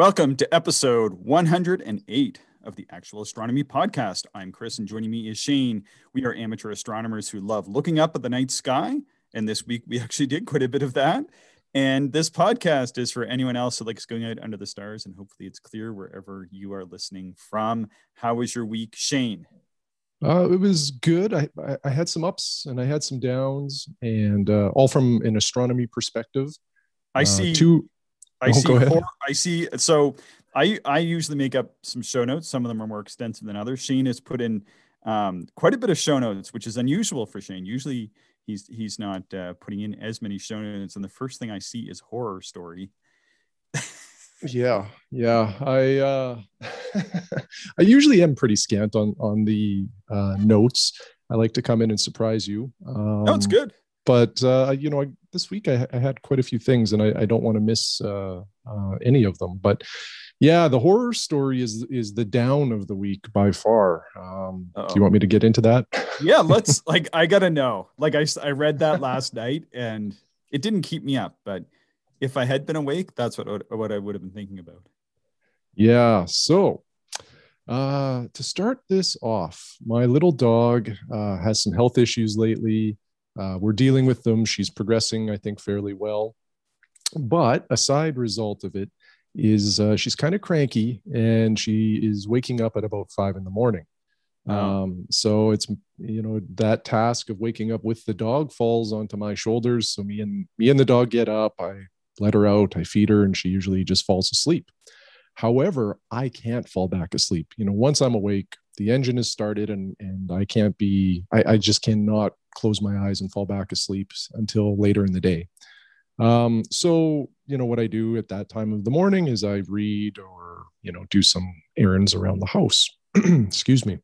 Welcome to episode 108 of the Actual Astronomy Podcast. I'm Chris, and joining me is Shane. We are amateur astronomers who love looking up at the night sky. And this week we actually did quite a bit of that. And this podcast is for anyone else who likes going out under the stars, and hopefully it's clear wherever you are listening from. How was your week, Shane? Uh, it was good. I, I, I had some ups and I had some downs, and uh, all from an astronomy perspective. I see uh, two. I Oh, see. Four, I see. So I I usually make up some show notes. Some of them are more extensive than others. Shane has put in um, quite a bit of show notes, which is unusual for Shane. Usually he's he's not uh, putting in as many show notes. And the first thing I see is horror story. Yeah, yeah. I uh, I usually am pretty scant on on the uh, notes. I like to come in and surprise you. Um, no, it's good. But uh, you know, I, this week I, I had quite a few things, and I, I don't want to miss uh, uh, any of them. But yeah, the horror story is is the down of the week by far. Um, do you want me to get into that? Yeah, let's like I gotta know. Like I I read that last night and it didn't keep me up, but if I had been awake, that's what I- what I would have been thinking about. Yeah. So, uh, to start this off, my little dog uh, has some health issues lately. Uh, we're dealing with them. She's progressing, I think, fairly well. But a side result of it is uh, she's kind of cranky and she is waking up at about five in the morning. Um, so it's you know that task of waking up with the dog falls onto my shoulders. So me and me and the dog get up. I let her out. I feed her, and she usually just falls asleep. However, I can't fall back asleep. You know, once I'm awake, the engine is started and and I can't be I, I just cannot close my eyes and fall back asleep until later in the day. Um, so you know what I do at that time of the morning is I read or you know do some errands around the house. Excuse me.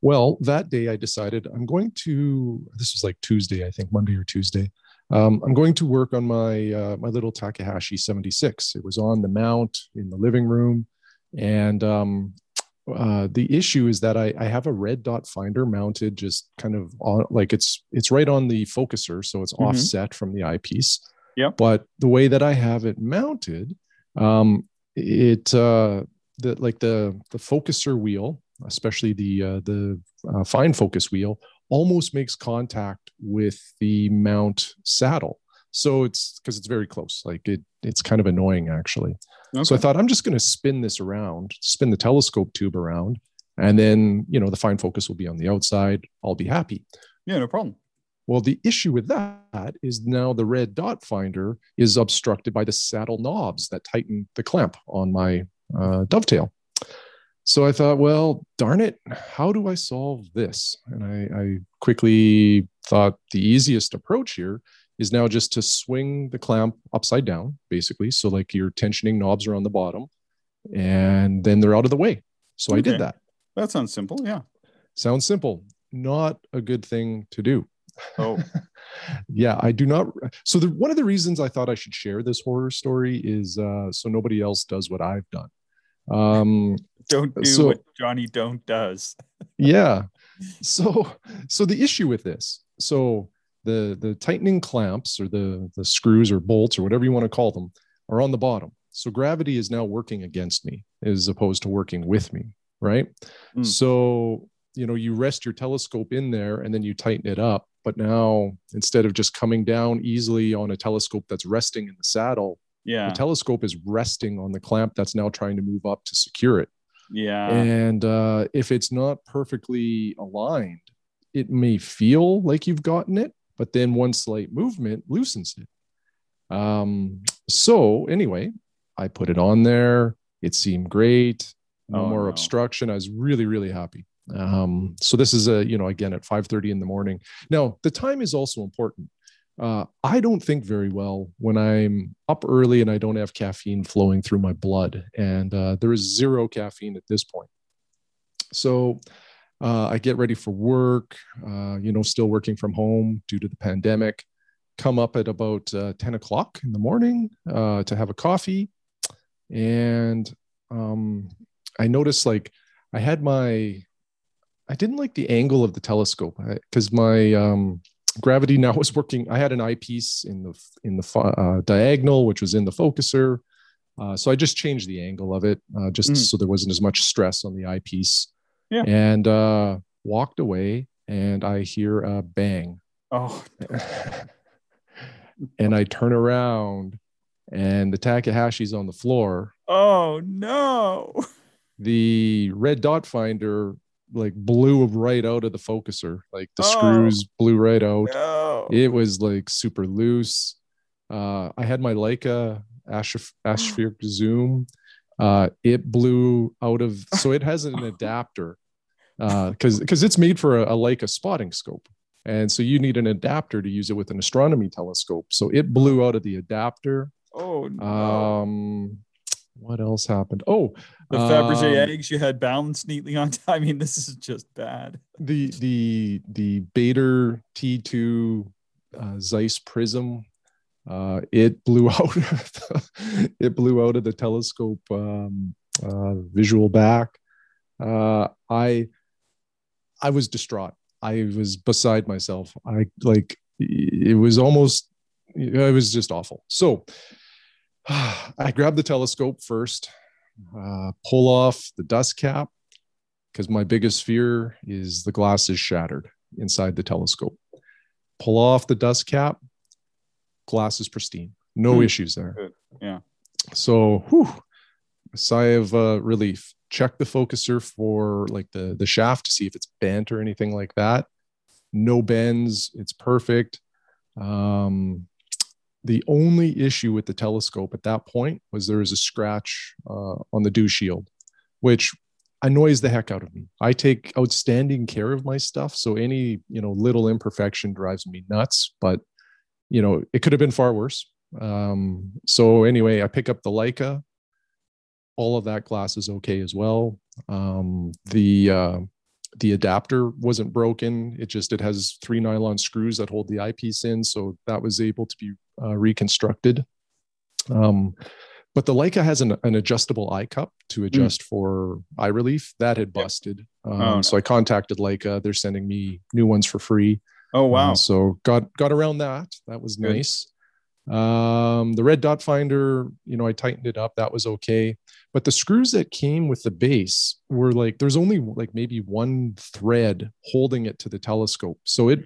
Well, that day I decided I'm going to. This was like Tuesday, I think Monday or Tuesday. Um, I'm going to work on my uh, my little Takahashi 76. It was on the mount in the living room, and um, uh, the issue is that I, I have a red dot finder mounted just kind of on like it's it's right on the focuser, so it's Mhm. offset from the eyepiece. Yep. But the way that I have it mounted, um, it uh, the like the the focuser wheel, especially the uh, the uh, fine focus wheel, almost makes contact with the mount saddle. So it's because it's very close. Like it, it's kind of annoying actually. So I thought I'm just going to spin this around, spin the telescope tube around, and then you know the fine focus will be on the outside. I'll be happy. yeah, no problem. Well, the issue with that is now the red dot finder is obstructed by the saddle knobs that tighten the clamp on my uh, dovetail. So I thought, well, darn it, how do I solve this? And I, I quickly thought the easiest approach here is now just to swing the clamp upside down, basically. So, like your tensioning knobs are on the bottom, and then they're out of the way. So I did that. That sounds simple. Yeah. Sounds simple, not a good thing to do. Oh, yeah i do not so the, one of the reasons i thought i should share this horror story is uh, so nobody else does what i've done um don't do So- what Johnny Don't does. yeah so so the issue with this so the the tightening clamps or the the screws or bolts or whatever you want to call them are on the bottom so gravity is now working against me as opposed to working with me right Mm. so you know you rest your telescope in there and then you tighten it up but now instead of just coming down easily on a telescope that's resting in the saddle Yeah. the telescope is resting on the clamp that's now trying to move up to secure it Yeah. and uh, if it's not perfectly aligned, it may feel like you've gotten it, but then one slight movement loosens it. Um, so anyway, I put it on there. It seemed great. No Oh, more no. obstruction. I was really, really happy. Um, so this is a, you know, again at 5:30 in the morning. Now the time is also important. Uh, I don't think very well when I'm up early and I don't have caffeine flowing through my blood, and uh, there is zero caffeine at this point. So uh, I get ready for work. Uh, you know, still working from home due to the pandemic. Come up at about uh, 10 o'clock in the morning uh, to have a coffee, and um, I noticed like I had my I didn't like the angle of the telescope because my um, gravity now was working. I had an eyepiece in the in the uh, diagonal, which was in the focuser. Uh, so I just changed the angle of it, uh, just Mm. so there wasn't as much stress on the eyepiece. Yeah. And uh, walked away, and I hear a bang, Oh, and I turn around, and the Takahashi's on the floor. oh no. The red dot finder like blew right out of the focuser, like the Oh. screws blew right out. No. It was like super loose. Uh, I had my Leica Ashraf- Aspheric Zoom. Uh, it blew out of, so it has an adapter because because it's made for a, like a Leica spotting scope, and so you need an adapter to use it with an astronomy telescope. So it blew out of the adapter. oh no. Um, what else happened? Oh, the Fabergé um, eggs you had balanced neatly on. I mean, this is just bad. the the the Baader T2 uh, Zeiss prism uh, it blew out of the, it blew out of the telescope um, uh, visual back. Uh, I I was distraught. I was beside myself. I like it was almost it was just awful. So I grabbed the telescope first uh, pull off the dust cap because my biggest fear is the glass is shattered inside the telescope. Pull off the dust cap, glass is pristine, no Hmm. issues there. Good. Yeah. So, whew, a sigh of uh, relief. Check the focuser for like the the shaft to see if it's bent or anything like that. No bends, it's perfect. Um, the only issue with the telescope at that point was there was a scratch uh, on the dew shield, which annoys the heck out of me. I take outstanding care of my stuff, so any you know little imperfection drives me nuts. But you know it could have been far worse. Um, so anyway, I pick up the Leica. All of that glass is okay as well. Um, the uh, the adapter wasn't broken. It just it has three nylon screws that hold the eyepiece in, so that was able to be uh, reconstructed. Um, but the Leica has an, an adjustable eye cup to adjust for eye relief. That had busted. Um, Oh, no. So I contacted Leica. They're sending me new ones for free. Oh wow. Uh, so got got around that. That was Good. nice. Um, the red dot finder, you know, I tightened it up. That was okay. But the screws that came with the base were like there's only like maybe one thread holding it to the telescope. So it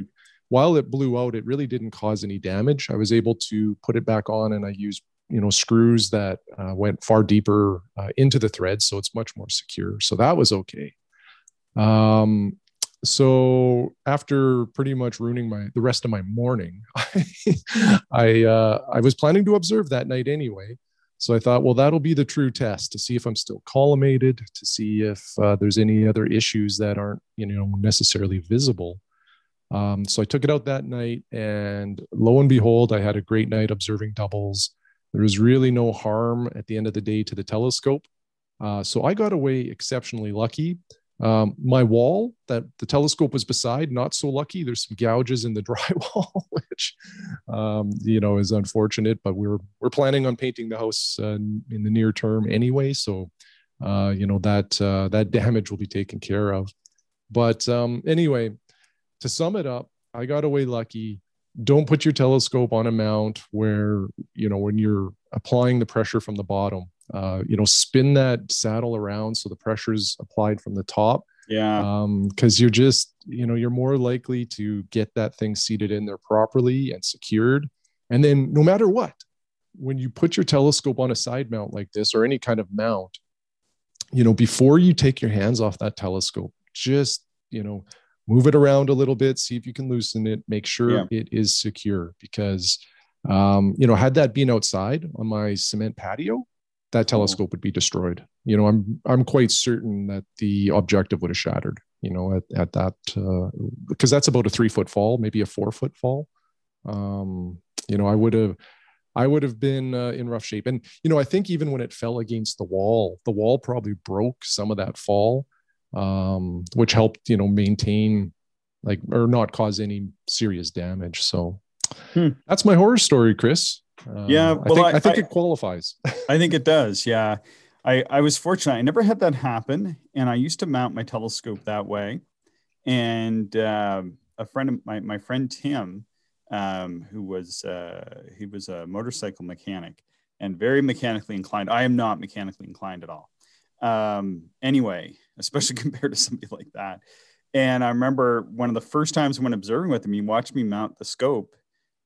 while it blew out, it really didn't cause any damage. I was able to put it back on, and I used you know screws that uh, went far deeper uh, into the thread, so it's much more secure. So that was okay. Um, so after pretty much ruining my the rest of my morning, I I, uh, I was planning to observe that night anyway. So I thought, well, that'll be the true test to see if I'm still collimated, to see if uh, there's any other issues that aren't you know necessarily visible. Um, so I took it out that night, and lo and behold, I had a great night observing doubles. There was really no harm at the end of the day to the telescope. Uh, so I got away exceptionally lucky. Um, my wall that the telescope was beside, not so lucky. There's some gouges in the drywall, which um, you know is unfortunate. But we're we're planning on painting the house uh, in the near term anyway, so uh, you know that uh, that damage will be taken care of. But um, anyway, to sum it up, I got away lucky. Don't put your telescope on a mount where you know when you're applying the pressure from the bottom uh, you know, spin that saddle around so the pressure is applied from the top. Yeah. Um, because you're just, you know, you're more likely to get that thing seated in there properly and secured. And then no matter what, when you put your telescope on a side mount like this or any kind of mount, you know, before you take your hands off that telescope, just, you know, move it around a little bit, see if you can loosen it, make sure Yeah. it is secure because um, you know, had that been outside on my cement patio, that telescope would be destroyed. You know, I'm I'm quite certain that the objective would have shattered. You know, at at that uh, because that's about a three foot fall, maybe a four foot fall. Um, you know, I would have I would have been uh, in rough shape. And you know, I think even when it fell against the wall, the wall probably broke some of that fall, um, which helped you know maintain like or not cause any serious damage. So Hmm. that's my horror story, Chris. Uh, Yeah, I well, think I- I, think I- it qualifies. I think it does. Yeah. I, I was fortunate. I never had that happen. And I used to mount my telescope that way. And um, a friend of my, my friend Tim, um, who was, uh, he was a motorcycle mechanic and very mechanically inclined. I am not mechanically inclined at all. Um, anyway, especially compared to somebody like that. And I remember one of the first times when observing with him, he watched me mount the scope.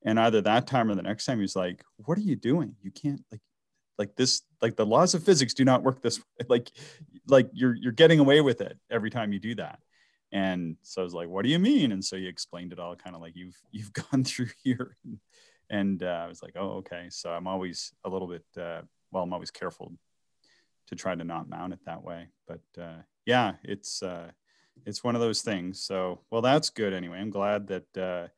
And either that time or the next time, he was like, What are you doing? You can't like like this, like the laws of physics do not work this way. Like, like you're you're getting away with it every time you do that. And so I was like, What do you mean? And so he explained it all kind of like you've you've gone through here. And uh, I was like, Oh, okay. So I'm always a little bit uh, well, I'm always careful to try to not mount it that way. But uh, yeah, it's uh, it's one of those things. So, well, that's good anyway. I'm glad that uh,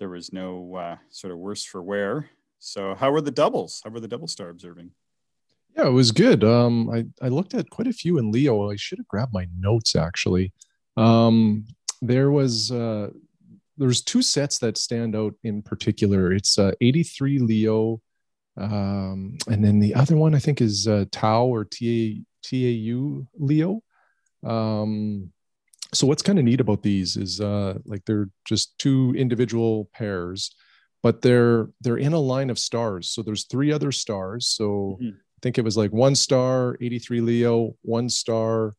there was no uh, sort of worse for wear. So, how were the doubles? How were the double star observing? Yeah, it was good. Um, I, I looked at quite a few in Leo. I should have grabbed my notes actually. Um, there was uh, there's two sets that stand out in particular. It's uh, 83 Leo, um, and then the other one I think is uh, Tau or T A T A U Leo. Um, so what's kind of neat about these is uh, like they're just two individual pairs but they're they're in a line of stars. So there's three other stars. So mm-hmm. i think it was like one star 83 leo one star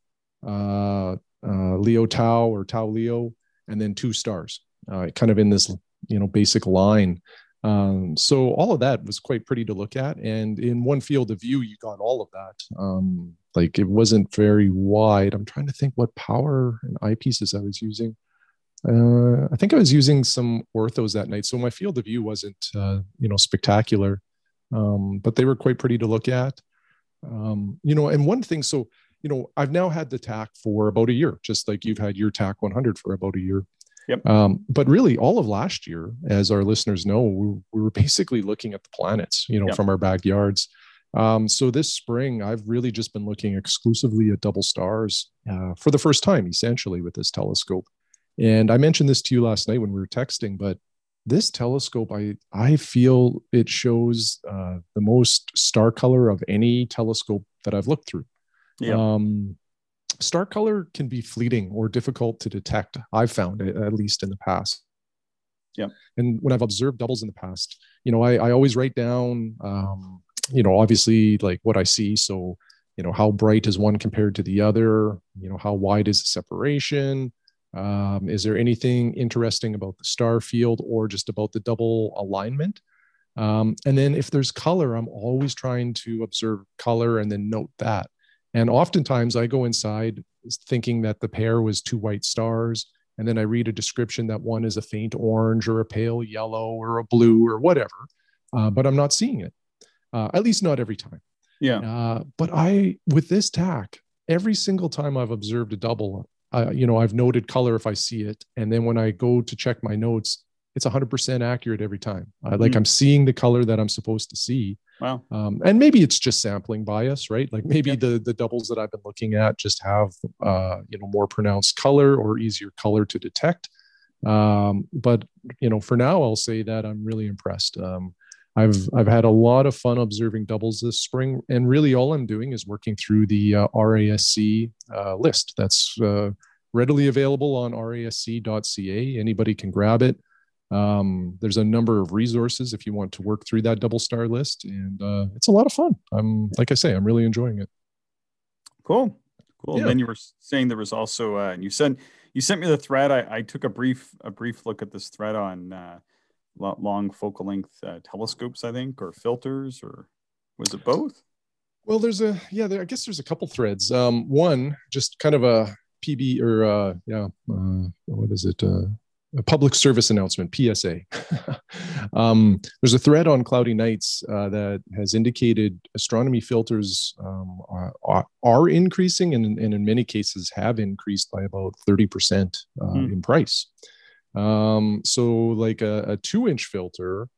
uh, uh, leo tau or tau leo and then two stars uh, kind of in this you know basic line um, so all of that was quite pretty to look at and in one field of view you got all of that um, like it wasn't very wide. I'm trying to think what power and eyepieces I was using. Uh, I think I was using some orthos that night, so my field of view wasn't uh, you know spectacular, um, but they were quite pretty to look at. Um, you know, and one thing, so you know, I've now had the Tak for about a year, just like you've had your Tak 100 for about a year. Yep. Um, but really, all of last year, as our listeners know, we, we were basically looking at the planets, you know, yep. from our backyards. Um, so this spring, I've really just been looking exclusively at double stars uh, for the first time, essentially, with this telescope. And I mentioned this to you last night when we were texting, but this telescope, I I feel it shows uh, the most star color of any telescope that I've looked through. Yeah. Um, star color can be fleeting or difficult to detect. I've found it at least in the past. Yeah. And when I've observed doubles in the past, you know, I, I always write down um, you know obviously like what i see so you know how bright is one compared to the other you know how wide is the separation um, is there anything interesting about the star field or just about the double alignment um, and then if there's color i'm always trying to observe color and then note that and oftentimes i go inside thinking that the pair was two white stars and then i read a description that one is a faint orange or a pale yellow or a blue or whatever uh, but i'm not seeing it uh, at least not every time. Yeah. Uh, but I, with this Tak, every single time I've observed a double, uh, you know, I've noted color if I see it. And then when I go to check my notes, it's 100% accurate every time. Uh, like mm. I'm seeing the color that I'm supposed to see. Wow. Um, and maybe it's just sampling bias, right? Like maybe yeah. the the doubles that I've been looking at just have uh, you know more pronounced color or easier color to detect. Um, but you know, for now, I'll say that I'm really impressed. Um, I've I've had a lot of fun observing doubles this spring, and really all I'm doing is working through the uh, RASC uh, list that's uh, readily available on rasc.ca. Anybody can grab it. Um, there's a number of resources if you want to work through that double star list, and uh, it's a lot of fun. I'm like I say, I'm really enjoying it. Cool, cool. Yeah. then you were saying there was also, uh, and you said you sent me the thread. I, I took a brief a brief look at this thread on uh, long focal length uh, telescopes, I think, or filters, or was it both? Well, there's a yeah, there, I guess there's a couple threads. Um, one just kind of a PB or uh, yeah, uh, what is it? Uh, a public service announcement, PSA. um, there's a thread on Cloudy Nights uh, that has indicated astronomy filters um, are, are, increasing and, and, in many cases have increased by about 30% uh, mm. in price. Um, so like a, a two inch filter,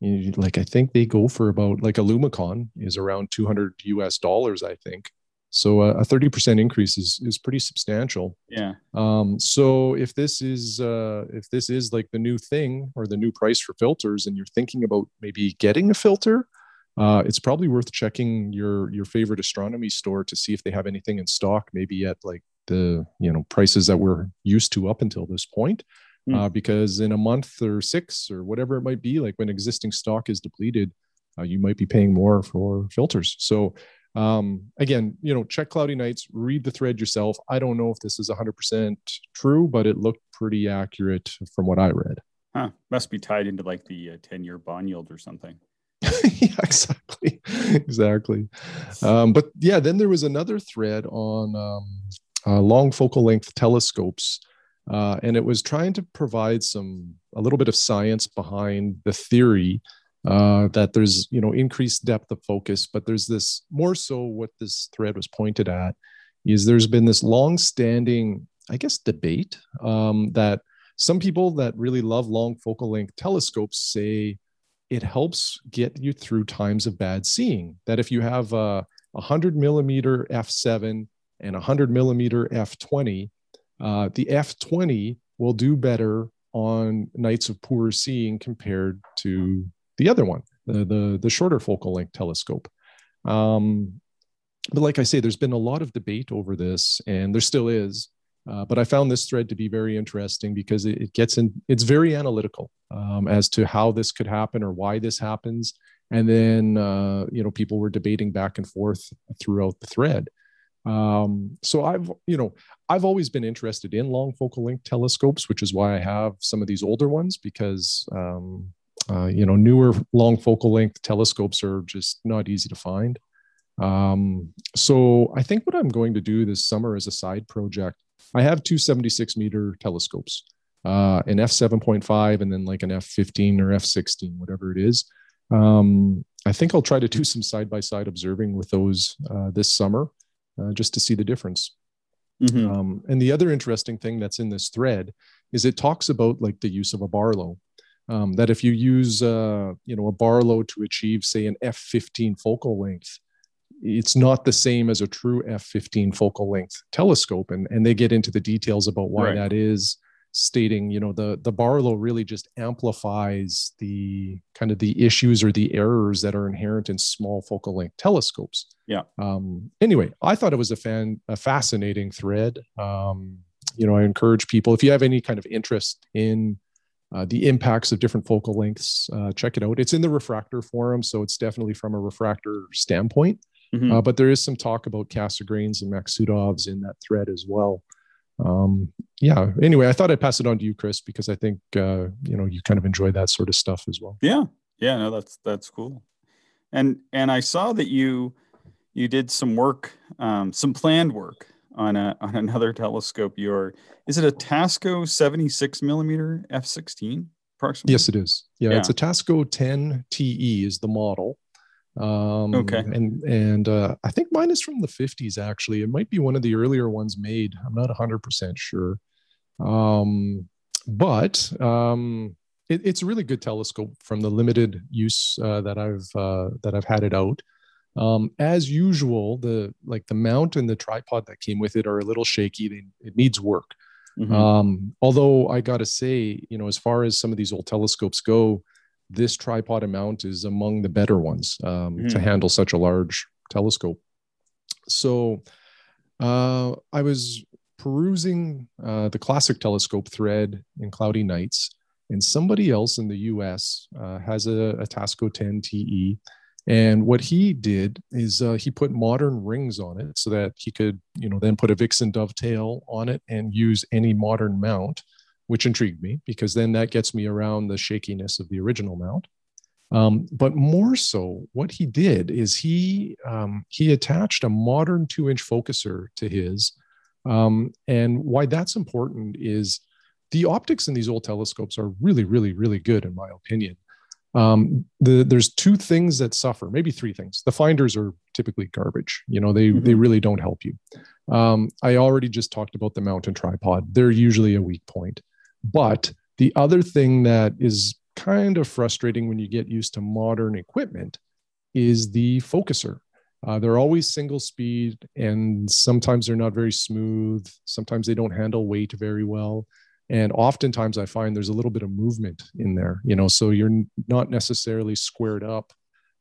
you know, like I think they go for about like a Lumicon is around 200 US dollars, I think. So a, a 30% increase is, is pretty substantial. Yeah. Um, so if this is, uh, if this is like the new thing or the new price for filters and you're thinking about maybe getting a filter, uh, it's probably worth checking your, your favorite astronomy store to see if they have anything in stock, maybe at like the, you know, prices that we're used to up until this point mm. uh, because in a month or six or whatever it might be, like when existing stock is depleted, uh, you might be paying more for filters. So um, again, you know, check Cloudy Nights, read the thread yourself. I don't know if this is 100% true, but it looked pretty accurate from what I read. Huh. Must be tied into like the uh, 10 year bond yield or something. yeah, exactly. exactly. Um, but yeah, then there was another thread on um, uh, long focal length telescopes. Uh, and it was trying to provide some a little bit of science behind the theory uh, that there's you know increased depth of focus but there's this more so what this thread was pointed at is there's been this long-standing i guess debate um, that some people that really love long focal length telescopes say it helps get you through times of bad seeing that if you have a 100 millimeter f7 and 100 millimeter f20 uh, the f20 will do better on nights of poor seeing compared to the other one, the the, the shorter focal length telescope. Um, but like I say, there's been a lot of debate over this, and there still is. Uh, but I found this thread to be very interesting because it, it gets in. It's very analytical um, as to how this could happen or why this happens, and then uh, you know people were debating back and forth throughout the thread. Um, so I've, you know, I've always been interested in long focal length telescopes, which is why I have some of these older ones because um, uh, you know, newer long focal length telescopes are just not easy to find. Um, so I think what I'm going to do this summer as a side project, I have two 76 meter telescopes, uh, an f7.5 and then like an f15 or f16, whatever it is. Um, I think I'll try to do some side by side observing with those uh, this summer, uh, just to see the difference. Mm-hmm. Um, and the other interesting thing that's in this thread is it talks about like the use of a Barlow um, that if you use uh, you know a Barlow to achieve say an f15 focal length it's not the same as a true f15 focal length telescope and, and they get into the details about why right. that is stating you know the the barlow really just amplifies the kind of the issues or the errors that are inherent in small focal length telescopes. Yeah. Um anyway i thought it was a fan a fascinating thread. Um you know i encourage people if you have any kind of interest in uh, the impacts of different focal lengths. Uh, check it out. It's in the refractor forum, so it's definitely from a refractor standpoint. Mm-hmm. Uh, but there is some talk about Cassegrains and Maksutovs in that thread as well. Um, yeah. Anyway, I thought I'd pass it on to you, Chris, because I think uh, you know you kind of enjoy that sort of stuff as well. Yeah. Yeah. No, that's that's cool. And and I saw that you you did some work, um, some planned work on a on another telescope. Your is it a Tasco 76 millimeter f16 approximately? Yes, it is. Yeah, yeah. it's a Tasco 10 TE is the model. Um, okay. And and uh, I think mine is from the 50s. Actually, it might be one of the earlier ones made. I'm not 100 percent sure. Um, but um, it, it's a really good telescope from the limited use uh, that I've uh, that I've had it out. Um, as usual, the like the mount and the tripod that came with it are a little shaky. They, it needs work. Mm-hmm. Um, although I gotta say, you know, as far as some of these old telescopes go, this tripod mount is among the better ones um, mm-hmm. to handle such a large telescope. So uh, I was perusing uh, the classic telescope thread in cloudy nights, and somebody else in the US uh, has a, a Tasco 10 TE and what he did is uh, he put modern rings on it so that he could, you know, then put a Vixen dovetail on it and use any modern mount, which intrigued me because then that gets me around the shakiness of the original mount. Um, but more so, what he did is he um, he attached a modern two-inch focuser to his, um, and why that's important is the optics in these old telescopes are really, really, really good in my opinion um, the, there's two things that suffer, maybe three things. The finders are typically garbage. You know, they mm-hmm. they really don't help you. Um, I already just talked about the mountain tripod. They're usually a weak point. But the other thing that is kind of frustrating when you get used to modern equipment is the focuser. Uh, they're always single speed, and sometimes they're not very smooth. Sometimes they don't handle weight very well and oftentimes i find there's a little bit of movement in there you know so you're not necessarily squared up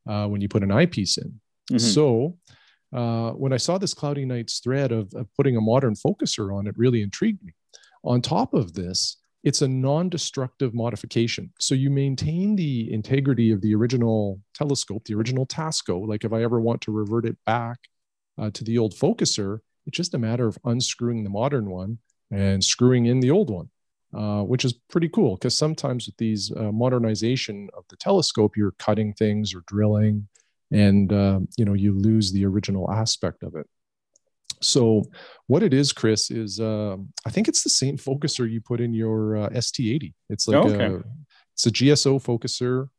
uh, when you put an eyepiece in mm-hmm. so uh, when i saw this cloudy nights thread of, of, putting a modern focuser on it really intrigued me on top of this it's a non-destructive modification. So you maintain the integrity of the original telescope, the original Tasco. Like if I ever want to revert it back uh, to the old focuser, it's just a matter of unscrewing the modern one and screwing in the old one, uh, which is pretty cool because sometimes with these uh, modernization of the telescope, you're cutting things or drilling, and uh, you know you lose the original aspect of it. So, what it is, Chris, is uh, I think it's the same focuser you put in your uh, ST80. It's like okay. a it's a GSO focuser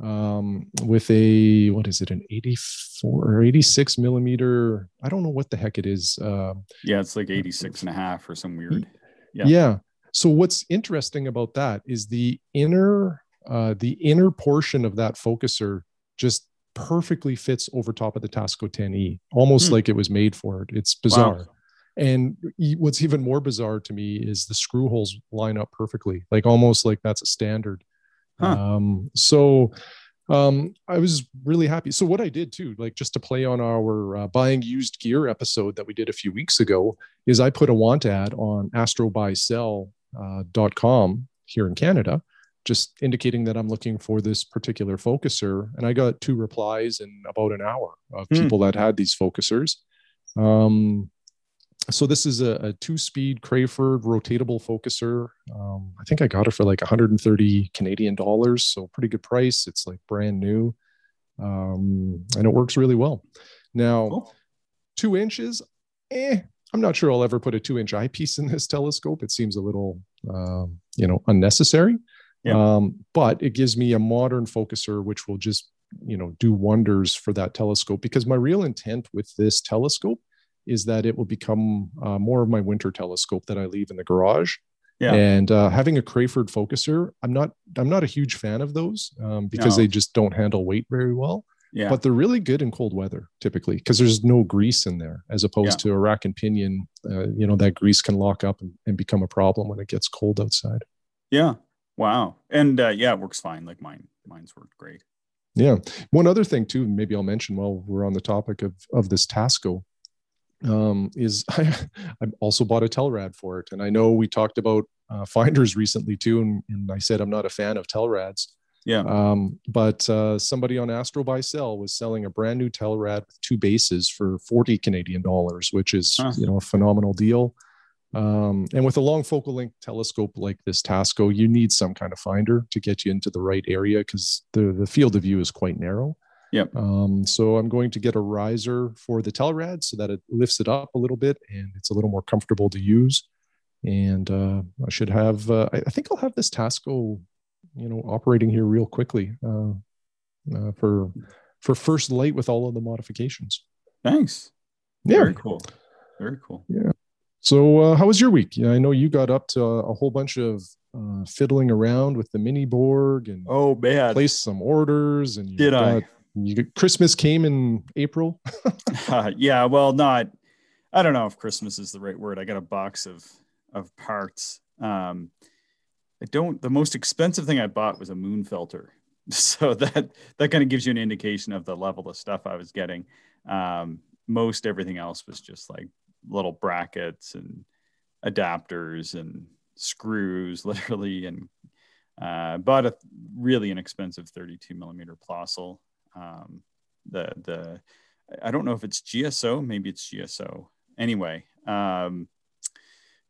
um, with a what is it, an 84 or 86 millimeter? I don't know what the heck it is. Uh, yeah, it's like 86 and a half or some weird. Yeah. Yeah. So what's interesting about that is the inner uh, the inner portion of that focuser just perfectly fits over top of the Tasco 10e, almost hmm. like it was made for it. It's bizarre. Wow. And what's even more bizarre to me is the screw holes line up perfectly, like almost like that's a standard. Huh. Um, so um, I was really happy. So what I did too, like just to play on our uh, buying used gear episode that we did a few weeks ago, is I put a want ad on astrobuysell.com uh, .com here in Canada just indicating that I'm looking for this particular focuser. And I got two replies in about an hour of hmm. people that had these focusers. Um, so this is a, a two-speed Crayford rotatable focuser. Um, I think I got it for like 130 Canadian dollars, so pretty good price. It's like brand new, um, and it works really well. Now, cool. two inches, eh? I'm not sure I'll ever put a two-inch eyepiece in this telescope. It seems a little, um, you know, unnecessary. Yeah. Um, but it gives me a modern focuser, which will just, you know, do wonders for that telescope because my real intent with this telescope is that it will become uh, more of my winter telescope that I leave in the garage. Yeah. And uh, having a Crayford focuser, I'm not I'm not a huge fan of those um, because no. they just don't handle weight very well. Yeah. But they're really good in cold weather typically because there's no grease in there as opposed yeah. to a rack and pinion. Uh, you know that grease can lock up and, and become a problem when it gets cold outside. Yeah, Wow. And uh, yeah, it works fine. Like mine, mine's worked great. Yeah. One other thing too, maybe I'll mention while we're on the topic of of this Tasco, um, is I I also bought a Telrad for it, and I know we talked about uh, finders recently too, and, and I said I'm not a fan of Telrads. Yeah. Um, but uh, somebody on Astro Buy Sell was selling a brand new Telrad with two bases for 40 Canadian dollars, which is huh. you know a phenomenal deal. Um, and with a long focal length telescope like this Tasco, you need some kind of finder to get you into the right area because the, the field of view is quite narrow. Yep. Um, so I'm going to get a riser for the Telrad so that it lifts it up a little bit and it's a little more comfortable to use. And uh, I should have, uh, I, I, think I'll have this Tasco, you know, operating here real quickly uh, uh for for first light with all of the modifications. Thanks. Yeah. Very cool. Very cool. Yeah. So, uh, how was your week? Yeah, I know you got up to a, a whole bunch of uh, fiddling around with the mini Borg and oh man, placed some orders and did got, I? You got, Christmas came in April. uh, yeah, well, not. I don't know if Christmas is the right word. I got a box of of parts. Um, I don't. The most expensive thing I bought was a moon filter, so that that kind of gives you an indication of the level of stuff I was getting. Um, most everything else was just like little brackets and adapters and screws literally and uh, bought a really inexpensive 32 millimeter Plössl. Um, the the I don't know if it's GSO, maybe it's GSO. Anyway, um,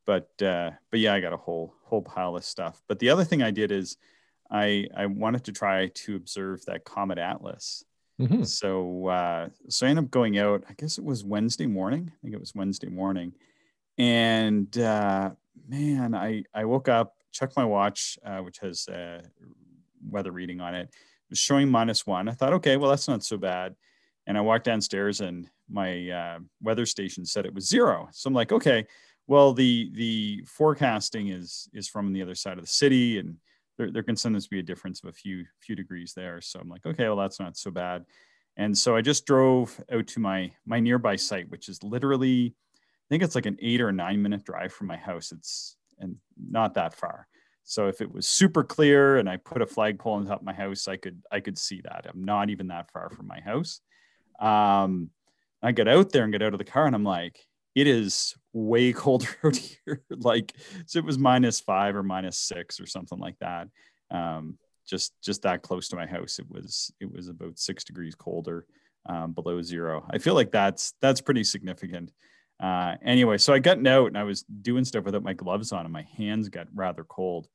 but uh, but yeah, I got a whole whole pile of stuff. But the other thing I did is I I wanted to try to observe that Comet Atlas Mm-hmm. So uh, so I ended up going out. I guess it was Wednesday morning. I think it was Wednesday morning, and uh, man, I I woke up, checked my watch, uh, which has uh, weather reading on it. It was showing minus one. I thought, okay, well that's not so bad. And I walked downstairs, and my uh, weather station said it was zero. So I'm like, okay, well the the forecasting is is from the other side of the city, and there, there can sometimes be a difference of a few few degrees there. So I'm like, okay, well that's not so bad. And so I just drove out to my my nearby site, which is literally, I think it's like an eight or nine minute drive from my house. It's and not that far. So if it was super clear and I put a flagpole on top of my house, I could I could see that. I'm not even that far from my house. Um, I get out there and get out of the car and I'm like, it is way colder out here. like so it was minus five or minus six or something like that. Um, just just that close to my house, it was it was about six degrees colder um, below zero. I feel like that's that's pretty significant. Uh, anyway, so I got out and I was doing stuff without my gloves on, and my hands got rather cold.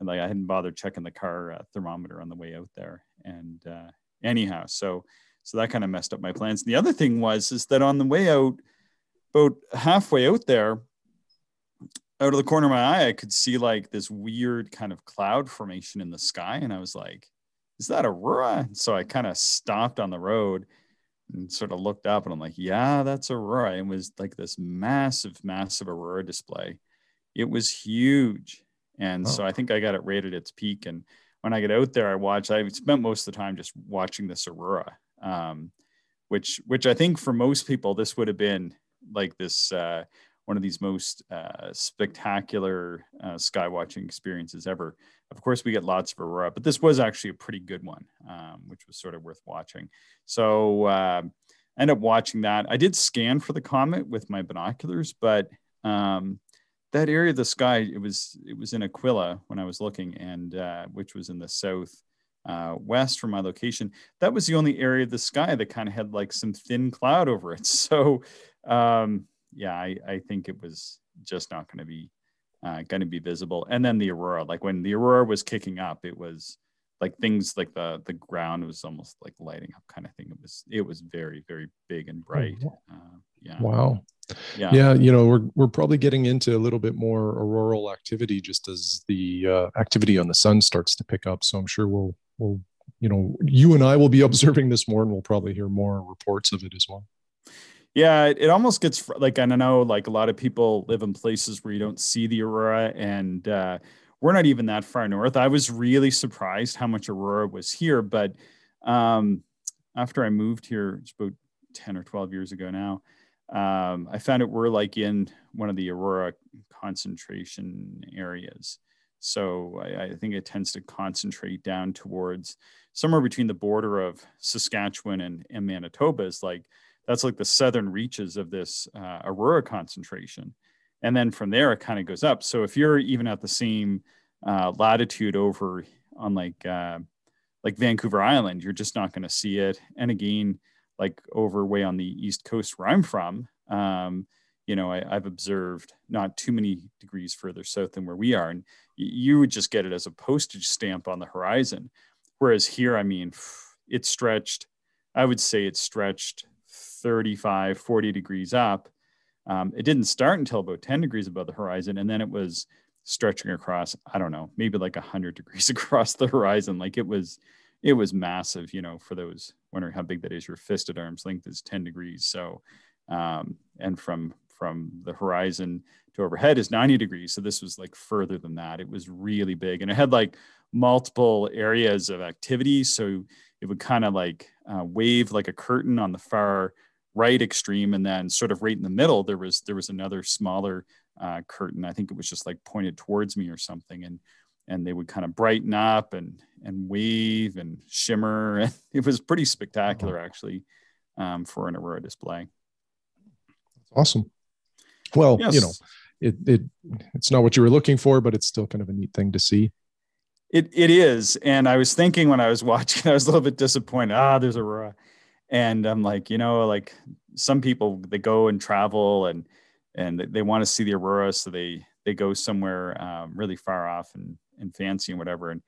And like I hadn't bothered checking the car uh, thermometer on the way out there. And uh, anyhow, so so that kind of messed up my plans. The other thing was is that on the way out, about halfway out there, out of the corner of my eye, I could see like this weird kind of cloud formation in the sky, and I was like, "Is that aurora?" So I kind of stopped on the road and sort of looked up and I'm like, yeah, that's Aurora. It was like this massive, massive Aurora display. It was huge. And oh. so I think I got it right at its peak. And when I get out there, I watch, I spent most of the time just watching this Aurora, um, which, which I think for most people, this would have been like this, uh, one of these most uh, spectacular uh, sky watching experiences ever. Of course, we get lots of aurora, but this was actually a pretty good one, um, which was sort of worth watching. So uh, I ended up watching that. I did scan for the comet with my binoculars, but um, that area of the sky, it was it was in Aquila when I was looking, and uh, which was in the south. Uh, west from my location, that was the only area of the sky that kind of had like some thin cloud over it. So, um, yeah, I, I think it was just not going to be uh, going to be visible. And then the aurora, like when the aurora was kicking up, it was like things like the the ground was almost like lighting up kind of thing. It was it was very very big and bright. Oh, uh, yeah. Wow. Yeah. Yeah. You know, we're we're probably getting into a little bit more auroral activity just as the uh, activity on the sun starts to pick up. So I'm sure we'll we'll you know you and I will be observing this more, and we'll probably hear more reports of it as well. Yeah, it, it almost gets like I don't know, like a lot of people live in places where you don't see the aurora, and uh, we're not even that far north. I was really surprised how much aurora was here, but um, after I moved here, it's about ten or twelve years ago now, um, I found it we're like in one of the aurora concentration areas. So I, I, think it tends to concentrate down towards somewhere between the border of Saskatchewan and, and Manitoba is like that's like the southern reaches of this uh, aurora concentration. And then from there it kind of goes up. So if you're even at the same uh, latitude over on like uh, like vancouver island you're just not going to see it. And again like over way on the east coast where i'm from um, you know I, have observed not too many degrees further south than where we are. And you would just get it as a postage stamp on the horizon. Whereas here i mean it's stretched. I would say it's stretched 35, 40 degrees up. Um, it didn't start until about 10 degrees above the horizon. And then it was stretching across, I don't know, maybe like 100 degrees across the horizon. Like it was, it was massive, you know, for those wondering how big that is, your fist at arm's length is 10 degrees. So, um, and from, from the horizon to overhead is 90 degrees. So this was like further than that. It was really big and it had like multiple areas of activity. So it would kind of like uh, wave like a curtain on the far right extreme and then sort of right in the middle there was there was another smaller uh, curtain. I think it was just like pointed towards me or something and and they would kind of brighten up and and wave and shimmer it was pretty spectacular actually um, for an aurora display. Awesome. Well yes. you know it, it it's not what you were looking for but it's still kind of a neat thing to see. It, it is and i was thinking when i was watching i was a little bit disappointed. Ah there's aurora and i'm like you know like some people they go and travel and and they want to see the aurora so they they go somewhere um, really far off and and fancy and whatever and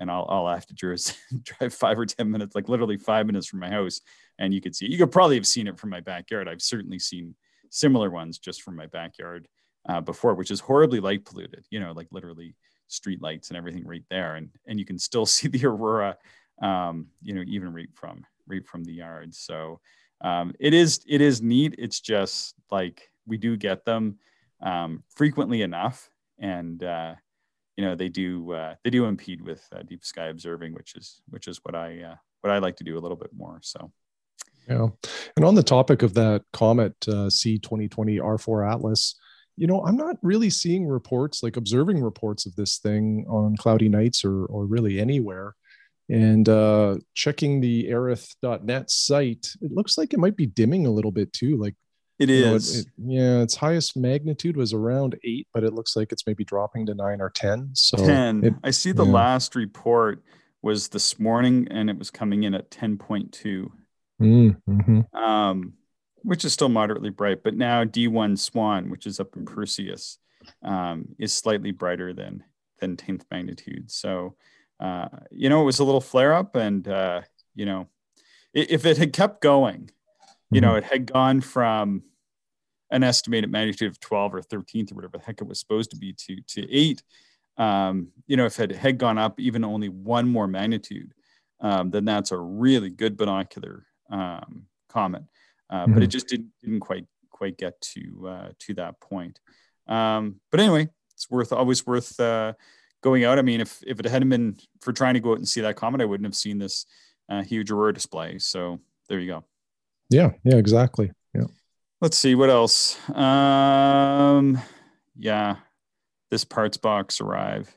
and all, all I have to do is drive five or ten minutes, like literally five minutes from my house, and you could see it. You could probably have seen it from my backyard. I've certainly seen similar ones just from my backyard uh, before, which is horribly light polluted. You know, like literally street lights and everything right there, and and you can still see the aurora. Um, you know, even right from right from the yard. So um, it is it is neat. It's just like we do get them um, frequently enough, and uh, you know they do uh, they do impede with uh, deep sky observing, which is which is what I uh, what I like to do a little bit more. So. Yeah, and on the topic of that comet uh, C twenty twenty R four Atlas, you know, I'm not really seeing reports like observing reports of this thing on cloudy nights or or really anywhere. And uh, checking the aerith.net site, it looks like it might be dimming a little bit too. Like it is. Know, is. it- yeah, its highest magnitude was around eight, but it looks like it's maybe dropping to nine or 10. So 10. it- I see the yeah. last report was this morning and it was coming in at 10.2, Mm, mhm. um, which is still moderately bright. But now D1 Swan, which is up in Perseus, um, is slightly brighter than than 10th magnitude. So, uh, you know, it was a little flare up. And, uh, you know, if it had kept going, you know, it had gone from an estimated magnitude of 12 or 13th or whatever the heck it was supposed to be to to eight. Um, you know, if it had gone up even only one more magnitude, um, then that's a really good binocular um, comet. Uh, But it just didn't didn't quite quite get to uh, to that point. Um, but anyway, it's worth always worth uh, going out. I mean, if if it hadn't been for trying to go out and see that comet, I wouldn't have seen this uh, huge aurora display. So there you go. Yeah, yeah, exactly. Yeah. Let's see what else. Um, yeah, this parts box arrive.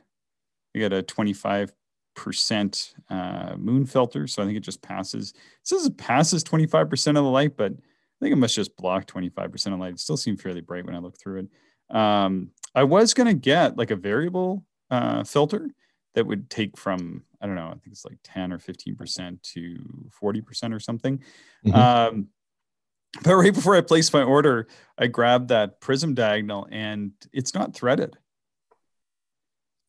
We got a 25% uh, moon filter. So I think it just passes. It says it passes 25% of the light, but I think it must just block 25% of light. It still seemed fairly bright when I looked through it. Um, I was going to get like a variable uh, filter that would take from, I don't know, I think it's like 10 or 15% to 40% or something. Mhm. Um, but right before I placed my order, I grabbed that prism diagonal and it's not threaded.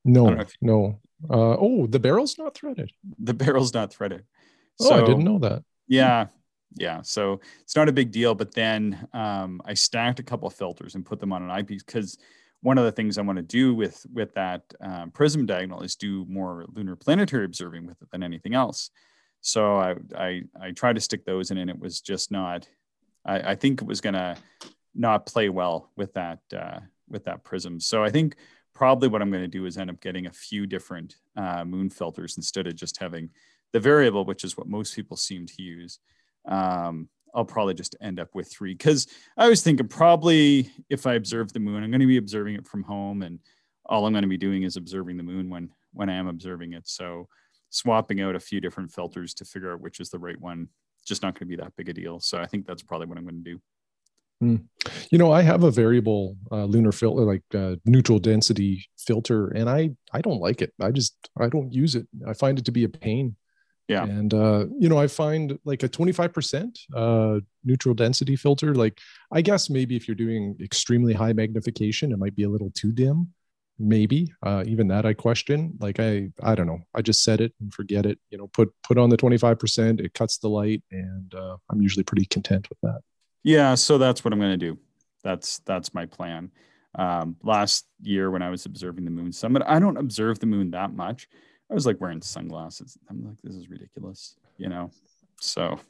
No, if- no. Uh, oh, the barrel's not threaded. The barrel's not threaded. Oh, I didn't know that. Yeah. Yeah. So it's not a big deal. But then um, I stacked a couple of filters and put them on an eyepiece because one of the things I want to do with with that um, prism diagonal is do more lunar planetary observing with it than anything else. So I I, I tried to stick those in, and it was just not. I, I think it was gonna not play well with that uh, with that prism. So I think probably what I'm going to do is end up getting a few different uh, moon filters instead of just having the variable, which is what most people seem to use. Um, I'll probably just end up with three because I was thinking probably if I observe the moon, I'm going to be observing it from home, and all I'm going to be doing is observing the moon when when I am observing it. So swapping out a few different filters to figure out which is the right one, just not going to be that big a deal. So I think that's probably what I'm going to do. You know, I have a variable uh, lunar filter, like uh, neutral density filter, and I I don't like it. I just I don't use it. I find it to be a pain. Yeah. And uh, you know, I find like a 25% uh, neutral density filter. Like, I guess maybe if you're doing extremely high magnification, it might be a little too dim. Maybe uh, even that I question. Like, I I don't know. I just set it and forget it. You know, put put on the 25%. It cuts the light, and uh, I'm usually pretty content with that. Yeah, so that's what I'm going to do. That's that's my plan. Um, last year when I was observing the moon summit, I don't observe the moon that much. I was like wearing sunglasses. I'm like, this is ridiculous, you know. So,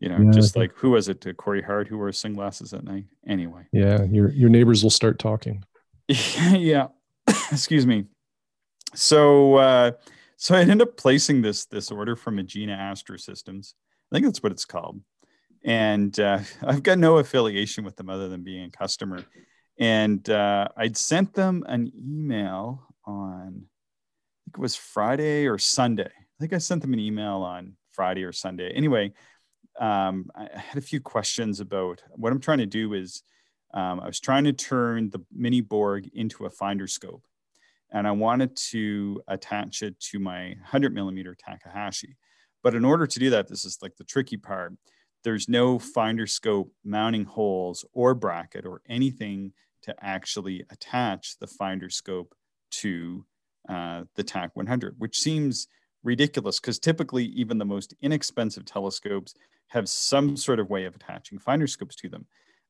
you know, Yeah, just like who was it? Uh, Corey Hart who wears sunglasses at night. Anyway, Yeah, your your neighbors will start talking. yeah. Excuse me. So, uh, so I ended up placing this this order from Agena Astro Systems. I think that's what it's called. And uh, I've got no affiliation with them other than being a customer. And uh, I'd sent them an email on, think it was Friday or Sunday. I think I sent them an email on Friday or Sunday. Anyway, um, I had a few questions about what I'm trying to do is um, I was trying to turn the mini Borg into a finder scope, and I wanted to attach it to my 100 millimeter Takahashi. But in order to do that, this is like the tricky part. There's no finder scope mounting holes or bracket or anything to actually attach the finder scope to uh, the Tak 100, which seems ridiculous because typically even the most inexpensive telescopes have some sort of way of attaching finder scopes to them.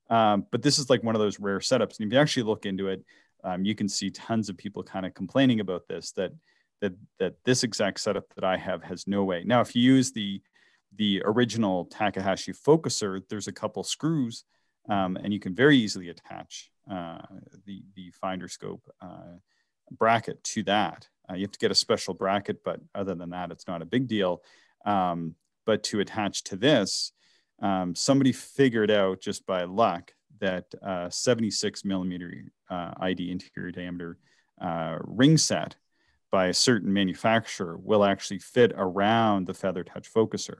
Um, but this is like one of those rare setups. And if you actually look into it, um, you can see tons of people kind of complaining about this, that, that, that this exact setup that I have has no way. Now, if you use the, the original Takahashi focuser, there's a couple screws um, and you can very easily attach uh, the, the finder scope uh, bracket to that. Uh, you have to get a special bracket, but other than that, it's not a big deal. Um, but to attach to this, um, somebody figured out just by luck that uh, 76 millimeter uh, ID interior diameter uh, ring set by a certain manufacturer will actually fit around the feather touch focuser.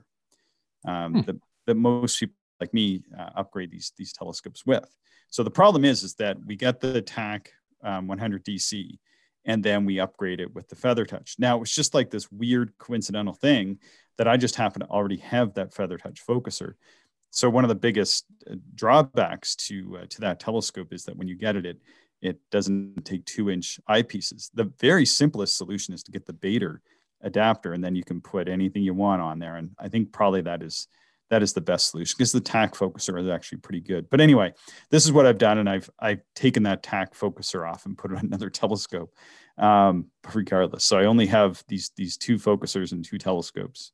Um, Hmm. that, that most people like me uh, upgrade these these telescopes with. So the problem is is that we get the Tak um, 100 DC, and then we upgrade it with the Feather Touch. Now it's just like this weird coincidental thing that I just happen to already have that Feather Touch focuser. So one of the biggest uh, drawbacks to uh, to that telescope is that when you get it, it it doesn't take two inch eyepieces. The very simplest solution is to get the Baader adapter, and then you can put anything you want on there. And I think probably that is that is the best solution because the Tak focuser is actually pretty good. But anyway, this is what I've done, and I've I've taken that Tak focuser off and put it on another telescope. Um, regardless, so I only have these these two focusers and two telescopes.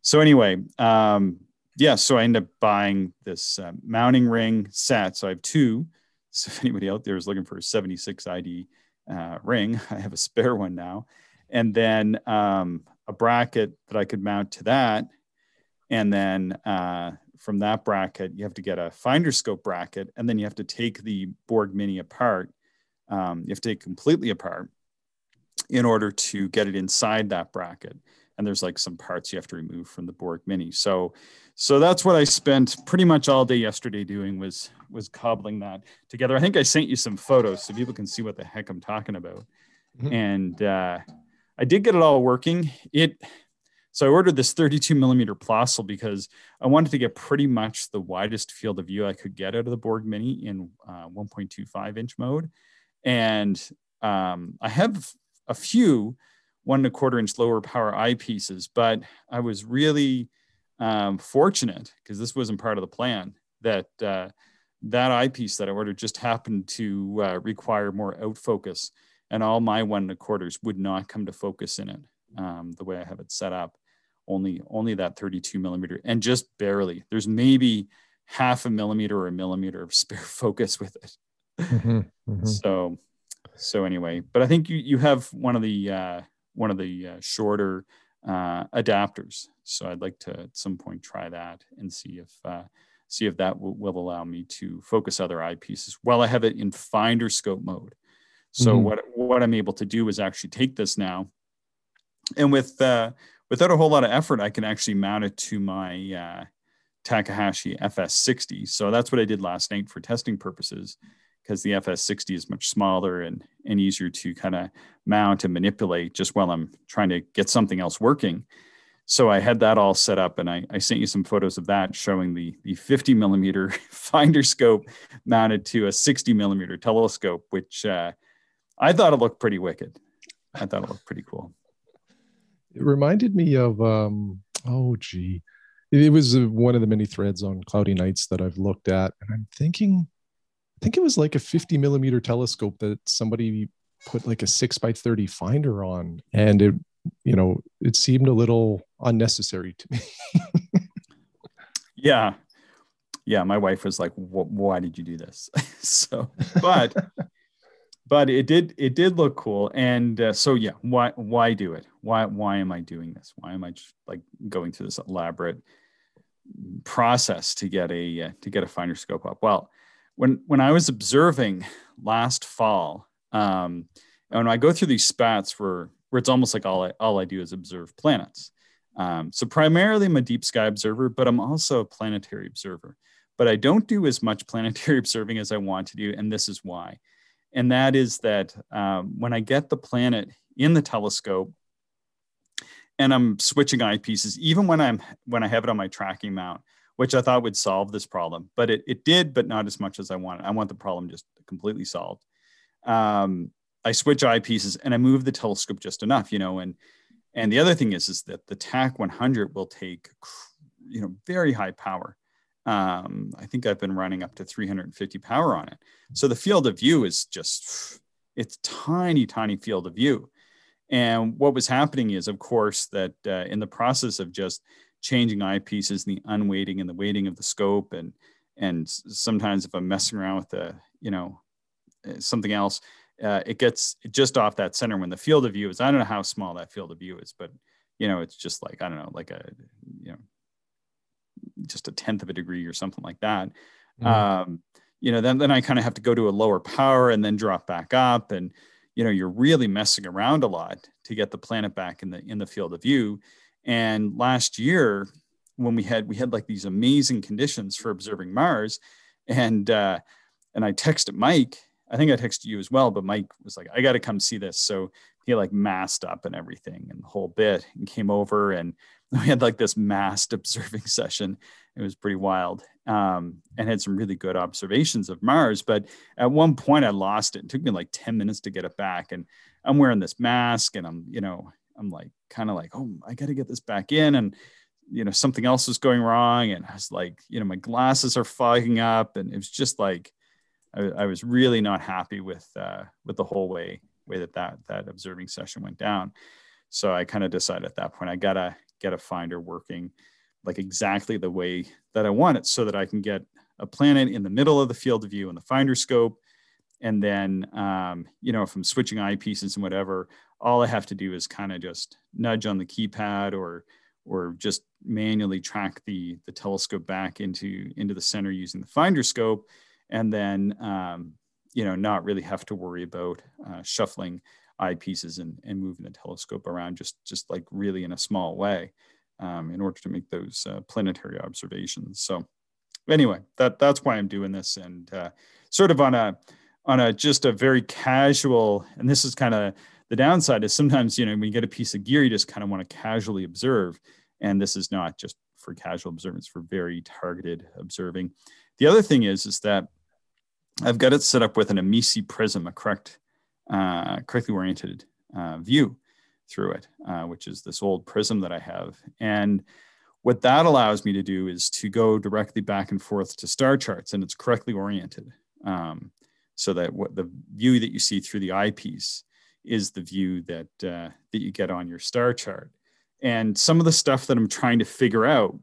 So anyway, um, yeah, so I end up buying this uh, mounting ring set. So I have two. So if anybody out there is looking for a 76 ID uh, ring, I have a spare one now, and then um, a bracket that I could mount to that and then uh, from that bracket, you have to get a finder scope bracket, and then you have to take the Borg Mini apart. Um, you have to take completely apart in order to get it inside that bracket. And there's like some parts you have to remove from the Borg Mini. So, so that's what I spent pretty much all day yesterday doing was was cobbling that together. I think I sent you some photos so people can see what the heck I'm talking about. Mm-hmm. And uh, I did get it all working. It so I ordered this 32 millimeter Plössl because I wanted to get pretty much the widest field of view I could get out of the Borg Mini in uh, 1.25 inch mode. And um, I have a few one and a quarter inch lower power eyepieces, but I was really um, fortunate because this wasn't part of the plan that uh, that eyepiece that I ordered just happened to uh, require more out focus, and all my one and a quarters would not come to focus in it um, the way I have it set up only only that 32 millimeter and just barely there's maybe half a millimeter or a millimeter of spare focus with it mm-hmm, mm-hmm. so so anyway but i think you you have one of the uh, one of the uh, shorter uh, adapters so i'd like to at some point try that and see if uh, see if that will, will allow me to focus other eyepieces while i have it in finder scope mode so mm-hmm. what what i'm able to do is actually take this now and with uh, without a whole lot of effort, I can actually mount it to my uh, Takahashi FS60. So that's what I did last night for testing purposes, because the FS60 is much smaller and, and easier to kind of mount and manipulate just while I'm trying to get something else working. So I had that all set up, and I, I sent you some photos of that showing the, the 50 millimeter finder scope mounted to a 60 millimeter telescope, which uh, I thought it looked pretty wicked. I thought it looked pretty cool. It reminded me of um, oh gee, it, was uh, one of the many threads on Cloudy Nights that I've looked at, and I'm thinking, I think it was like a 50 millimeter telescope that somebody put like a six by 30 finder on, and it, you know, it seemed a little unnecessary to me. yeah, yeah. My wife was like, "Why did you do this?" so, but but it did it did look cool. And uh, so yeah why why do it? Why why am i doing this? Why am i just like going through this elaborate process to get a uh, to get a finder scope up? Well when when i was observing last fall um and when i go through these spats where where it's almost like all i all i do is observe planets. Um, so primarily i'm a deep sky observer but i'm also a planetary observer. But i don't do as much planetary observing as i want to do and this is why and that is that um, when I get the planet in the telescope and I'm switching eyepieces, even when I'm when I have it on my tracking mount, which I thought would solve this problem, but it, it did, but not as much as I wanted. I want the problem just completely solved. Um, I switch eyepieces and I move the telescope just enough, you know, and and the other thing is is that the Tak 100 will take you know very high power um, I think I've been running up to 350 power on it. So the field of view is just, it's tiny, tiny field of view. And what was happening is, of course, that uh, in the process of just changing eyepieces the unweighting and the weighting of the scope, and and sometimes if I'm messing around with the, you know, uh, something else, uh, it gets just off that center when the field of view is. I don't know how small that field of view is, but you know, it's just like I don't know, like a you know just a tenth of a degree or something like that. Mm-hmm. Um, you know, then then I kind of have to go to a lower power and then drop back up, and you know, you're really messing around a lot to get the planet back in the in the field of view. And last year, when we had we had like these amazing conditions for observing Mars, and uh, and I texted Mike. I think I texted you as well, but Mike was like, "I got to come see this." So he like masked up and everything and the whole bit, and came over, and we had like this masked observing session. It was pretty wild, um, and had some really good observations of Mars. But at one point, I lost it. It took me like ten minutes to get it back, and I'm wearing this mask, and I'm you know I'm like kind of like, oh, I got to get this back in, and you know something else was going wrong and i was like you know my glasses are fogging up and it was just like i, I was really not happy with uh, with the whole way way that that that observing session went down. So i kind of decided at that point i gotta get a finder working like exactly the way that i want it so that i can get a planet in the middle of the field of view in the finder scope. And then um, you know if i'm switching eyepieces and whatever all i have to do is kind of just nudge on the keypad or or just manually track the, the telescope back into, into the center using the finder scope, and then um, you know not really have to worry about uh, shuffling eyepieces and, and moving the telescope around just just like really in a small way um, in order to make those uh, planetary observations. So anyway, that that's why I'm doing this, and uh, sort of on a on a just a very casual, and this is kind of the downside is sometimes, you know, when you get a piece of gear, you just kind of want to casually observe. And this is not just for casual observance, for very targeted observing. The other thing is, is that I've got it set up with an Amici prism, a correct, uh, correctly oriented uh, view through it, uh, which is this old prism that I have. And what that allows me to do is to go directly back and forth to star charts, and it's correctly oriented. Um, so that what the view that you see through the eyepiece is the view that uh, that you get on your star chart. And some of the stuff that I'm trying to figure out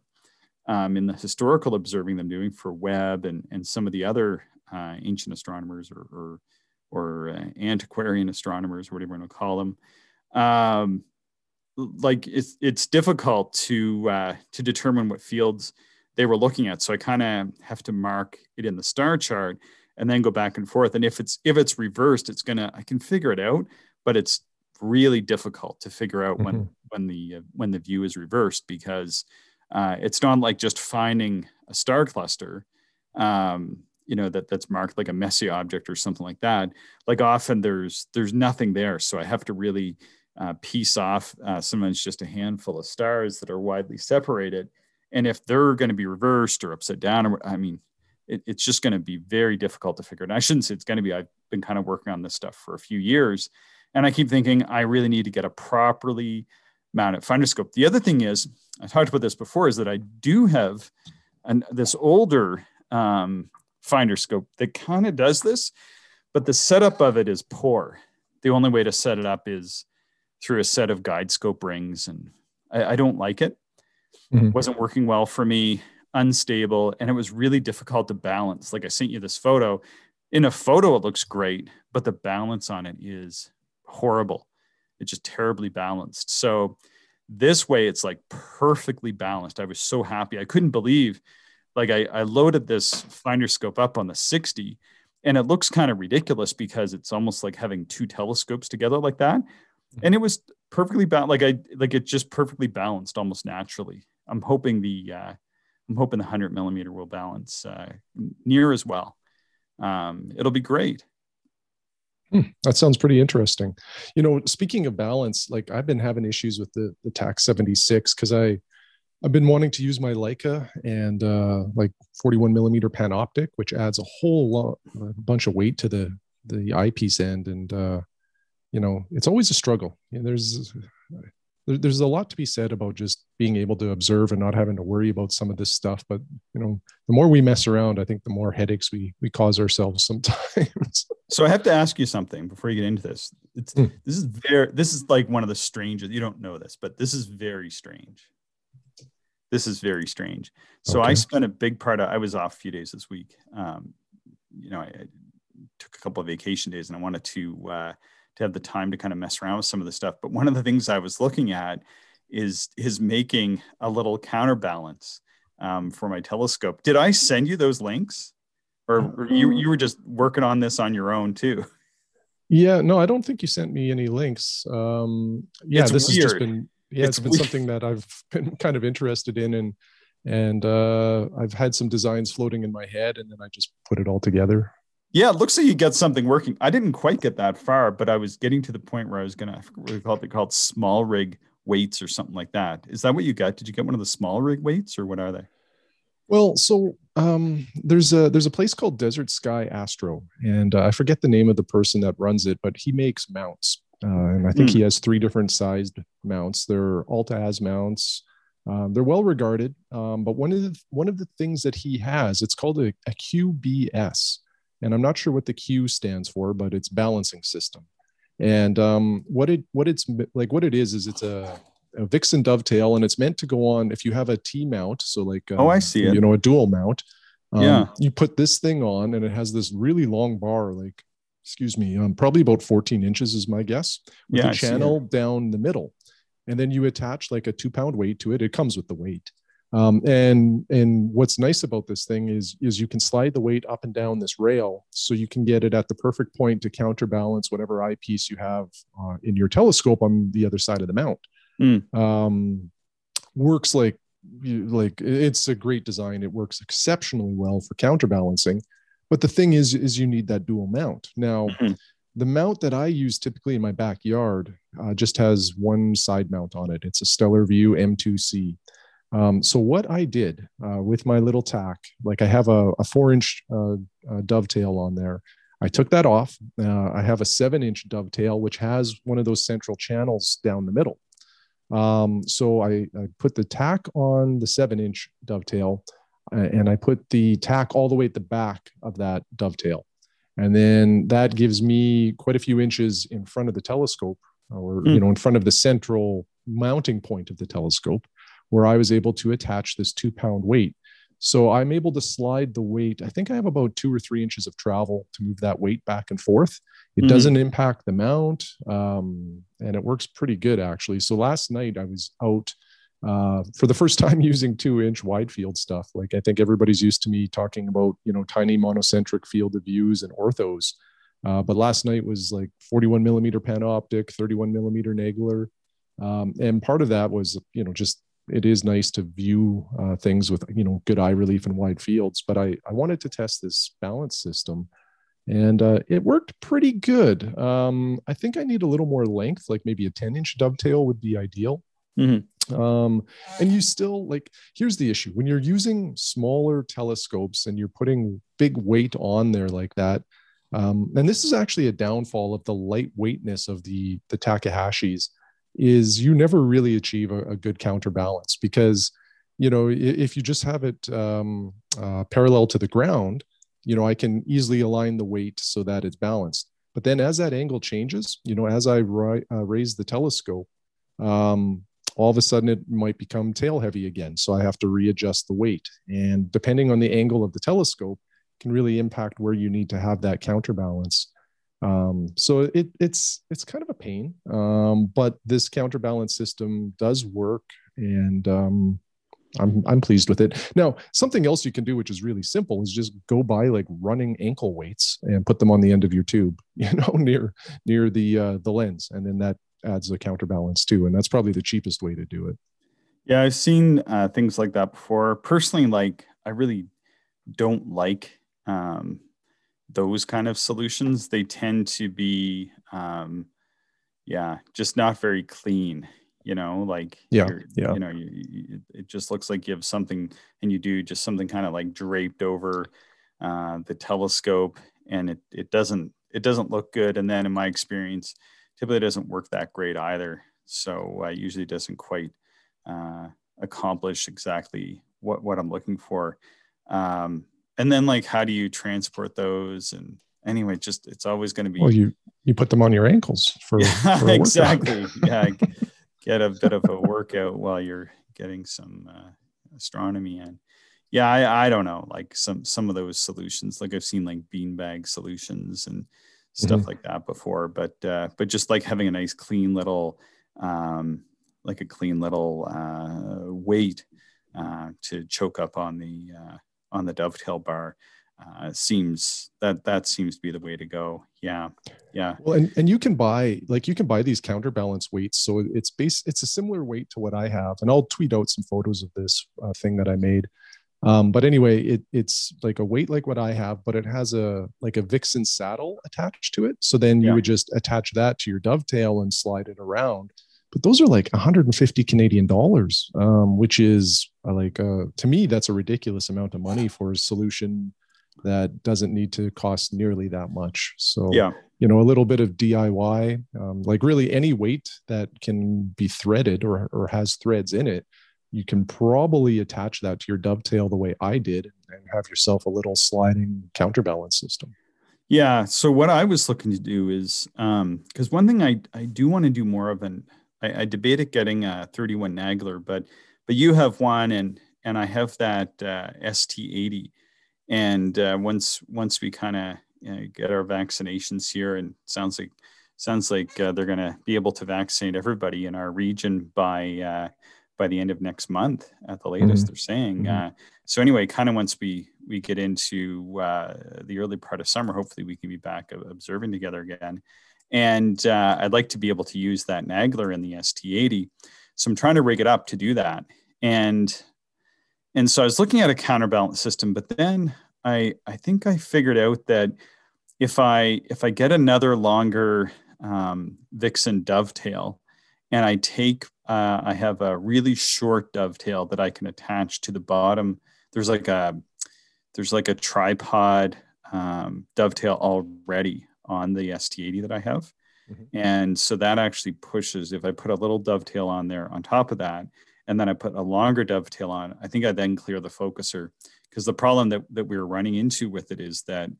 um, in the historical observing that I'm doing for Webb and, and some of the other uh, ancient astronomers or, or, or uh, antiquarian astronomers, or whatever you want to call them, um, like it's, it's difficult to, uh, to determine what fields they were looking at. So I kind of have to mark it in the star chart and then go back and forth. And if it's if it's reversed, it's gonna I can figure it out, but it's really difficult to figure out when mm-hmm. when the uh, when the view is reversed because uh, it's not like just finding a star cluster um, you know that that's marked like a Messier object or something like that like often there's there's nothing there so i have to really uh, piece off uh, sometimes just a handful of stars that are widely separated and if they're going to be reversed or upside down or i mean it, it's just going to be very difficult to figure out. I shouldn't say it's going to be. I've been kind of working on this stuff for a few years, and I keep thinking I really need to get a properly mounted finder scope. The other thing is, I talked about this before, is that I do have an, this older um, finder scope that kind of does this, but the setup of it is poor. The only way to set it up is through a set of guide scope rings, and I, I don't like it. Mm-hmm. It wasn't working well for me unstable, and it was really difficult to balance. Like I sent you this photo. In a photo, it looks great, but the balance on it is horrible. It's just terribly balanced. So this way, it's like perfectly balanced. I was so happy. I couldn't believe, like I, I loaded this finder scope up on the 60 and it looks kind of ridiculous because it's almost like having two telescopes together like that. And it was perfectly balanced. Like I, like it just perfectly balanced almost naturally. I'm hoping the, uh, I'm hoping the 100 millimeter will balance uh, near as well. Um, it'll be great. Hmm, that sounds pretty interesting. You know, speaking of balance, like I've been having issues with the the Tak 76 because I I've been wanting to use my Leica and uh, like 41 millimeter panoptic, which adds a whole lot, a bunch of weight to the the eyepiece end, and uh, you know, it's always a struggle. You know, there's there's a lot to be said about just being able to observe and not having to worry about some of this stuff. But you know, the more we mess around, I think the more headaches we we cause ourselves sometimes. so I have to ask you something before you get into this. It's mm. this is very this is like one of the strangest. You don't know this, but this is very strange. This is very strange. So okay. I spent a big part of I was off a few days this week. Um, you know, I, I took a couple of vacation days and I wanted to uh, to have the time to kind of mess around with some of the stuff. But one of the things I was looking at is is making a little counterbalance um, for my telescope. Did I send you those links, or, or you you were just working on this on your own too? Yeah, no, I don't think you sent me any links. Um, yeah, it's this weird. has just been yeah, it's, it's been something that I've been kind of interested in, and And uh, I've had some designs floating in my head, and then I just put it all together. Yeah, it looks like you get something working. I didn't quite get that far, but I was getting to the point where I was gonna I forget what they called it called small rig weights or something like that. Is that what you got? Did you get one of the small rig weights or what are they? Well, so um, there's a there's a place called Desert Sky Astro, and uh, I forget the name of the person that runs it, but he makes mounts, uh, and I think mm. he has three different sized mounts. They're Altaz mounts. Um, they're well regarded, um, but one of the one of the things that he has, it's called a, a QBS, and I'm not sure what the Q stands for, but it's balancing system. And um, what it what it's like what it is is it's a a Vixen dovetail, and it's meant to go on if you have a T mount. So like, oh, I um, see it. You know, a dual mount. Um, yeah. You put this thing on, and it has this really long bar, like, excuse me, um, probably about 14 inches is my guess, with yeah, a channel down the middle, and then you attach like a two pound weight to it. It comes with the weight. Um, and and what's nice about this thing is is you can slide the weight up and down this rail, so you can get it at the perfect point to counterbalance whatever eyepiece you have uh, in your telescope on the other side of the mount mm. um, works like like it's a great design. It works exceptionally well for counterbalancing. But the thing is, is you need that dual mount. Now, mm-hmm. the mount that I use typically in my backyard uh, just has one side mount on it. It's a Stellarvue M2C. Um, so what I did uh, with my little Tak, like I have a, a four inch uh, dovetail on there. I took that off. Uh, I have a seven inch dovetail, which has one of those central channels down the middle. Um, so I, I, put the Tak on the seven inch dovetail uh, and I put the Tak all the way at the back of that dovetail. And then that gives me quite a few inches in front of the telescope or, mm. you know, in front of the central mounting point of the telescope where I was able to attach this two pound weight. So I'm able to slide the weight. I think I have about two or three inches of travel to move that weight back and forth. It mm-hmm. doesn't impact the mount, um, and it works pretty good actually. So last night I was out uh, for the first time using two inch wide field stuff. Like I think everybody's used to me talking about you know tiny monocentric field of views and orthos, uh, but last night was like 41 millimeter panoptic, 31 millimeter Nagler, um, and part of that was you know just it is nice to view uh, things with you know good eye relief and wide fields. But I I wanted to test this balance system, and uh, it worked pretty good. Um, I think I need a little more length, like maybe a 10 inch dovetail would be ideal. Mm-hmm. Um, and you still like here's the issue when you're using smaller telescopes and you're putting big weight on there like that. Um, and this is actually a downfall of the lightweightness of the the Takahashi's is you never really achieve a, a good counterbalance because you know if you just have it um, uh, parallel to the ground you know i can easily align the weight so that it's balanced but then as that angle changes you know as i ri- uh, raise the telescope um, all of a sudden it might become tail heavy again. So i have to readjust the weight. And depending on the angle of the telescope can really impact where you need to have that counterbalance. Um, so it, it's it's kind of a pain, um, but this counterbalance system does work, and um, I'm I'm pleased with it. Now, something else you can do, which is really simple, is just go buy like running ankle weights and put them on the end of your tube, you know, near near the uh, the lens, and then that adds a counterbalance too, and that's probably the cheapest way to do it. Yeah, I've seen uh, things like that before. Personally, like I really don't like um, those kind of solutions, they tend to be, um, yeah, just not very clean. You know, like yeah, yeah. you know, you, you, it just looks like you have something, and you do just something kind of like draped over uh, the telescope, and it it doesn't it doesn't look good. And then, in my experience, typically doesn't work that great either. So uh, usually doesn't quite uh, accomplish exactly what what I'm looking for. Um, and then like how do you transport those and anyway just it's always going to be well you you put them on your ankles for, for exactly yeah get a bit of a workout while you're getting some uh, astronomy in yeah I, I don't know like some some of those solutions like i've seen like beanbag solutions and stuff mm-hmm. like that before but uh but just like having a nice clean little um like a clean little uh weight uh to choke up on the uh on the dovetail bar. uh, seems that that seems to be the way to go. Yeah, yeah. Well, and, and you can buy like you can buy these counterbalance weights. So it's base it's a similar weight to what I have, and I'll tweet out some photos of this uh, thing that I made. Um, but anyway, it it's like a weight like what I have, but it has a like a Vixen saddle attached to it. So then you yeah. would just attach that to your dovetail and slide it around. But those are like 150 Canadian dollars, um, which is uh, like uh, to me that's a ridiculous amount of money for a solution that doesn't need to cost nearly that much. So, yeah, you know, a little bit of DIY, um, like really any weight that can be threaded or, or has threads in it, you can probably attach that to your dovetail the way I did and have yourself a little sliding counterbalance system. Yeah. So what I was looking to do is um because one thing I I do want to do more of an I, I debated getting a 31 Nagler, but but you have one and and I have that uh, ST80 and uh, once once we kind of you know, get our vaccinations here, and sounds like sounds like uh, they're going to be able to vaccinate everybody in our region by uh, by the end of next month at the latest. Mm-hmm. They're saying. Mm-hmm. Uh, so anyway, kind of once we we get into uh, the early part of summer, hopefully we can be back observing together again. And uh, I'd like to be able to use that Nagler in the ST80. So I'm trying to rig it up to do that. And and so I was looking at a counterbalance system, but then I I think I figured out that if I if I get another longer um, Vixen dovetail, and I take uh, I have a really short dovetail that I can attach to the bottom. There's like a there's like a tripod um, dovetail already on the ST80 that I have. Mm-hmm. And so that actually pushes, if I put a little dovetail on there on top of that, and then I put a longer dovetail on. I think I then clear the focuser because the problem that, that we were running into with it is that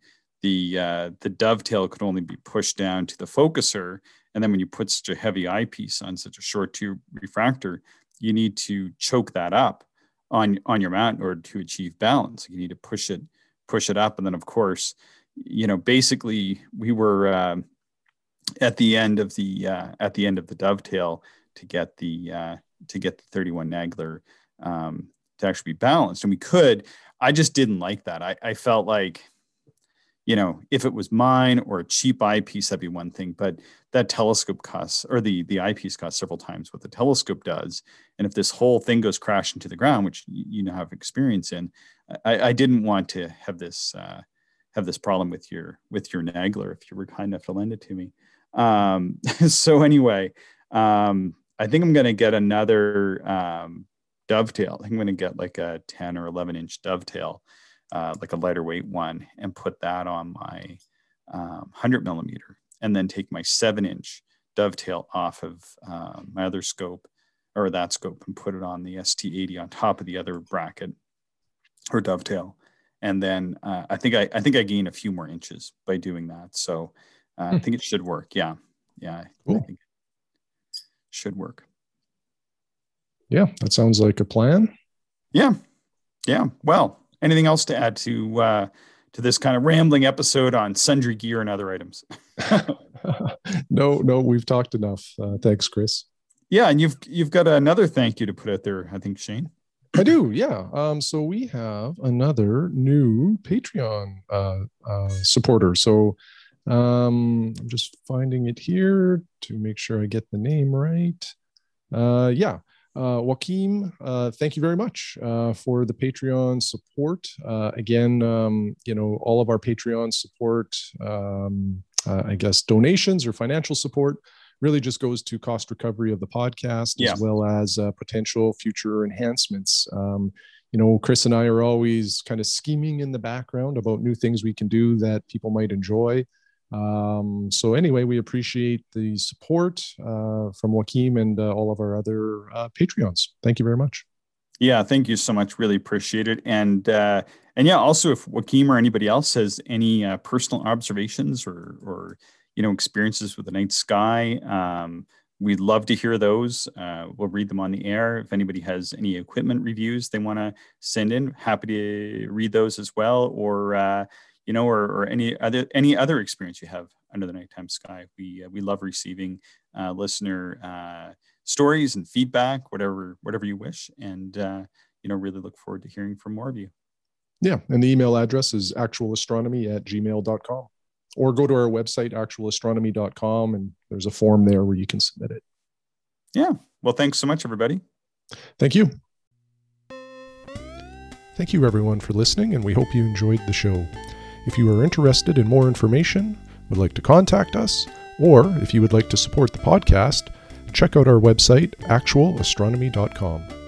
the uh, the dovetail could only be pushed down to the focuser, and then when you put such a heavy eyepiece on such a short tube refractor, you need to choke that up on on your mount in order to achieve balance. You need to push it push it up, and then of course, you know, basically we were uh, at the end of the uh, at the end of the dovetail to get the uh, to get the 31 Nagler um, to actually be balanced. And we could, I just didn't like that. I, I felt like, you know, if it was mine or a cheap eyepiece, that'd be one thing. But that telescope costs, or the the eyepiece costs several times what the telescope does. And if this whole thing goes crashing to the ground, which you know have experience in, I, I didn't want to have this uh, have this problem with your with your Nagler if you were kind enough to lend it to me. Um, so anyway, um, I think I'm to get another um, dovetail. I'm to get like a 10 or 11 inch dovetail, uh, like a lighter weight one, and put that on my um, 100 millimeter, and then take my seven inch dovetail off of uh, my other scope or that scope and put it on the ST80 on top of the other bracket or dovetail. And then uh, I think I, I think I gain a few more inches by doing that. So uh, hmm. I think it should work. Yeah, yeah. Cool. I think should work. Yeah, that sounds like a plan. Yeah, yeah. Well, anything else to add to uh, to this kind of rambling episode on sundry gear and other items? no, no, we've talked enough. Uh, thanks, Chris. Yeah, and you've you've got another thank you to put out there, I think, Shane. I do, yeah. Um, so we have another new Patreon uh, uh, supporter. So um, I'm just finding it here to make sure I get the name right. Uh, yeah, uh, Joaquim, uh, thank you very much uh, for the Patreon support. Uh, again, um, you know, all of our Patreon support, um, uh, I guess, donations or financial support really just goes to cost recovery of the podcast yeah. as well as uh, potential future enhancements. Um, you know, Chris and I are always kind of scheming in the background about new things we can do that people might enjoy. Um, so anyway, we appreciate the support uh, from Joaquim and uh, all of our other uh, Patreons. Thank you very much. Yeah, thank you so much. Really appreciate it. And uh, and yeah, also if Joaquim or anybody else has any uh, personal observations or or you know experiences with the night sky, um, we'd love to hear those. Uh, we'll read them on the air. If anybody has any equipment reviews they want to send in, happy to read those as well. Or you know, or, or any other any other experience you have under the nighttime sky. We uh, we love receiving uh, listener uh, stories and feedback, whatever whatever you wish, and uh, you know, really look forward to hearing from more of you. Yeah. And the email address is actualastronomy at gmail.com. Or go to our website, actualastronomy.com, and there's a form there where you can submit it. Yeah. Well, thanks so much, everybody. Thank you. Thank you, everyone, for listening, and we hope you enjoyed the show. If you are interested in more information, would like to contact us, or if you would like to support the podcast, check out our website, actualastronomy.com.